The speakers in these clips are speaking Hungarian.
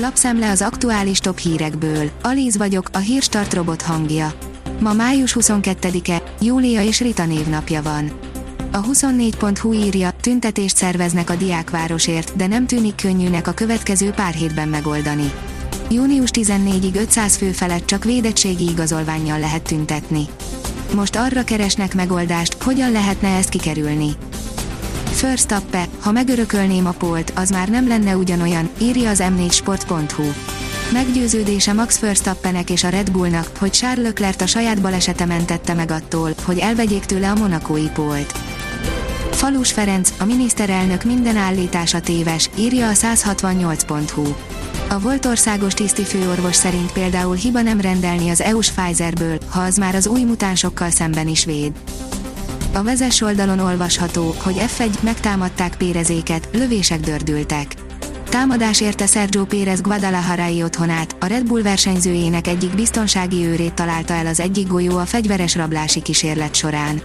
Lapszemle az aktuális top hírekből. Alíz vagyok, a hírstart robot hangja. Ma május 22-e, Júlia és Rita névnapja van. A 24.hu írja, tüntetést szerveznek a diákvárosért, de nem tűnik könnyűnek a következő pár hétben megoldani. Június 14-ig 500 fő felett csak védettségi igazolványjal lehet tüntetni. Most arra keresnek megoldást, hogyan lehetne ezt kikerülni. First up ha megörökölném a polt, az már nem lenne ugyanolyan, írja az m4sport.hu. Meggyőződése Max Verstappenek és a Red Bullnak, hogy Charles Leclerc a saját balesete mentette meg attól, hogy elvegyék tőle a monakói polt. Falus Ferenc, a miniszterelnök minden állítása téves, írja a 168.hu. A volt országos tiszti főorvos szerint például hiba nem rendelni az EU-s Pfizerből, ha az már az új mutánsokkal szemben is véd. A vezes oldalon olvasható, hogy F1 megtámadták Pérezéket, lövések dördültek. Támadás érte Sergio Pérez Guadalajarai otthonát, a Red Bull versenyzőjének egyik biztonsági őrét találta el az egyik golyó a fegyveres rablási kísérlet során.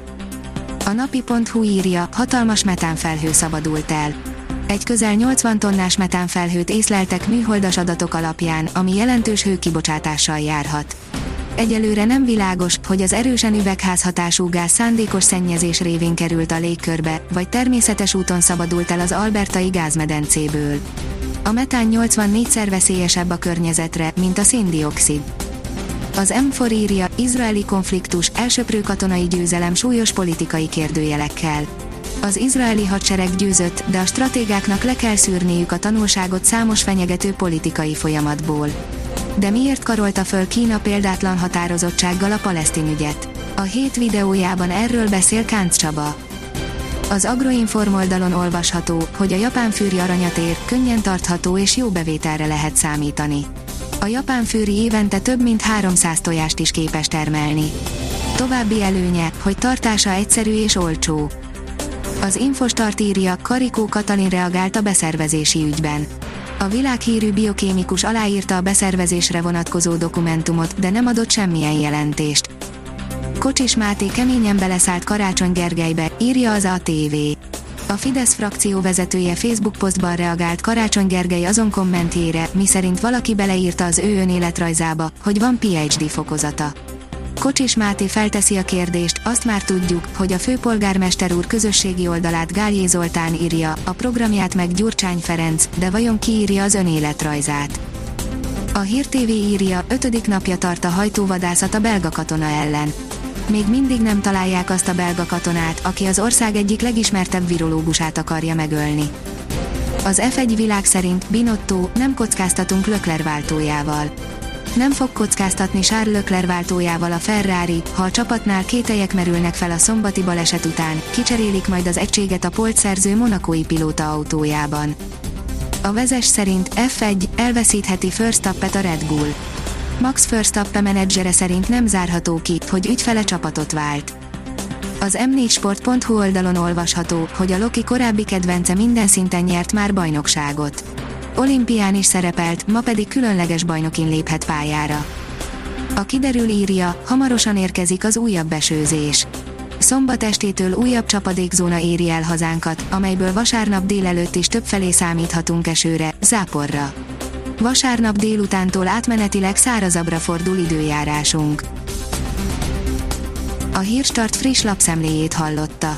A napi.hu írja, hatalmas metánfelhő szabadult el. Egy közel 80 tonnás metánfelhőt észleltek műholdas adatok alapján, ami jelentős hőkibocsátással járhat. Egyelőre nem világos, hogy az erősen üvegházhatású gáz szándékos szennyezés révén került a légkörbe, vagy természetes úton szabadult el az albertai gázmedencéből. A metán 84-szer veszélyesebb a környezetre, mint a széndiokszid. Az M4 írja, izraeli konfliktus, elsöprő katonai győzelem súlyos politikai kérdőjelekkel. Az izraeli hadsereg győzött, de a stratégáknak le kell szűrniük a tanulságot számos fenyegető politikai folyamatból. De miért karolta föl Kína példátlan határozottsággal a palesztin ügyet? A hét videójában erről beszél Kánc Csaba. Az Agroinform oldalon olvasható, hogy a japán fűri aranyat ér, könnyen tartható és jó bevételre lehet számítani. A japán fűri évente több mint 300 tojást is képes termelni. További előnye, hogy tartása egyszerű és olcsó. Az Infostart írja, Karikó Katalin reagált a beszervezési ügyben. A világhírű biokémikus aláírta a beszervezésre vonatkozó dokumentumot, de nem adott semmilyen jelentést. Kocsis Máté keményen beleszállt Karácsony Gergelybe, írja az ATV. A Fidesz frakció vezetője Facebook posztban reagált Karácsony Gergely azon kommentjére, miszerint valaki beleírta az ő önéletrajzába, hogy van PhD fokozata. Kocsis Máté felteszi a kérdést, azt már tudjuk, hogy a főpolgármester úr közösségi oldalát Gályé Zoltán írja, a programját meg Gyurcsány Ferenc, de vajon ki írja az önéletrajzát? A Hír TV írja, ötödik napja tart a hajtóvadászat a belga katona ellen. Még mindig nem találják azt a belga katonát, aki az ország egyik legismertebb virológusát akarja megölni. Az F1 világ szerint Binotto nem kockáztatunk Lökler váltójával nem fog kockáztatni Charles Leclerc váltójával a Ferrari, ha a csapatnál kételyek merülnek fel a szombati baleset után, kicserélik majd az egységet a polcszerző monakói pilóta autójában. A vezes szerint F1 elveszítheti Firstappet a Red Bull. Max Verstappen menedzsere szerint nem zárható ki, hogy ügyfele csapatot vált. Az m4sport.hu oldalon olvasható, hogy a Loki korábbi kedvence minden szinten nyert már bajnokságot olimpián is szerepelt, ma pedig különleges bajnokin léphet pályára. A kiderül írja, hamarosan érkezik az újabb besőzés. Szombat estétől újabb csapadékzóna éri el hazánkat, amelyből vasárnap délelőtt is többfelé számíthatunk esőre, záporra. Vasárnap délutántól átmenetileg szárazabbra fordul időjárásunk. A Hírstart friss lapszemléjét hallotta.